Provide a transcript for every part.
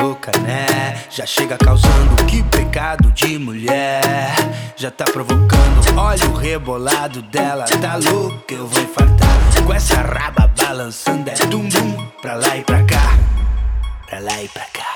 louca, né? Já chega causando que pecado de mulher. Já tá provocando, olha o rebolado dela. Tá louca, eu vou infartar. Com essa raba balançando, é dum dum pra lá e pra cá. Pra lá e pra cá.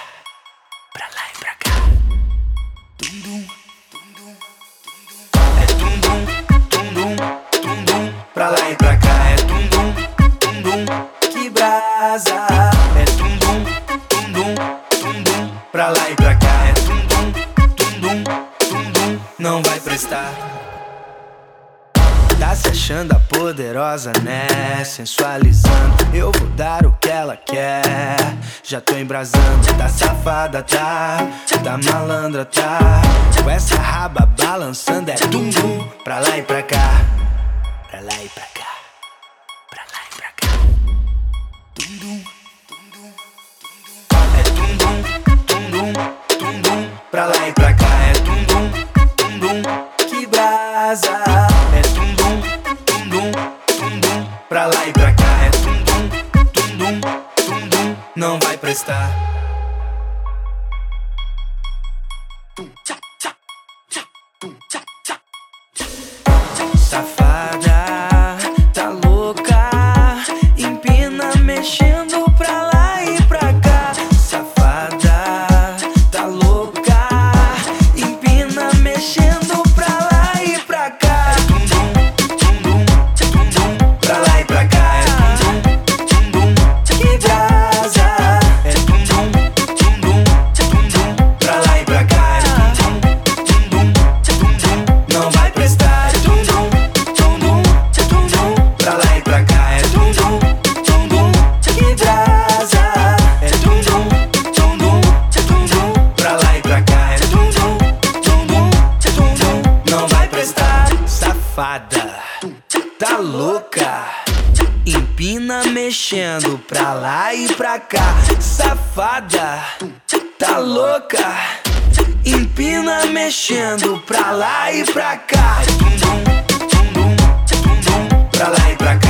Lá e pra cá. É dum dum, dum dum, dum dum. Não vai prestar. Tá se achando a poderosa, né? Sensualizando, eu vou dar o que ela quer. Já tô embrasando, tá safada, tá? Tá malandra, tá? Com essa raba balançando, é dum dum pra lá e pra cá. Pra lá e pra cá. Pra lá e pra cá. Dum, dum Pra lá e pra cá. É dum dum, dum dum, dum dum. Não vai prestar. Safada, Safada, tá louca. Empina mexendo pra lá e pra cá. Safada, tá louca. Empina mexendo pra lá e pra cá. Pra lá e pra cá.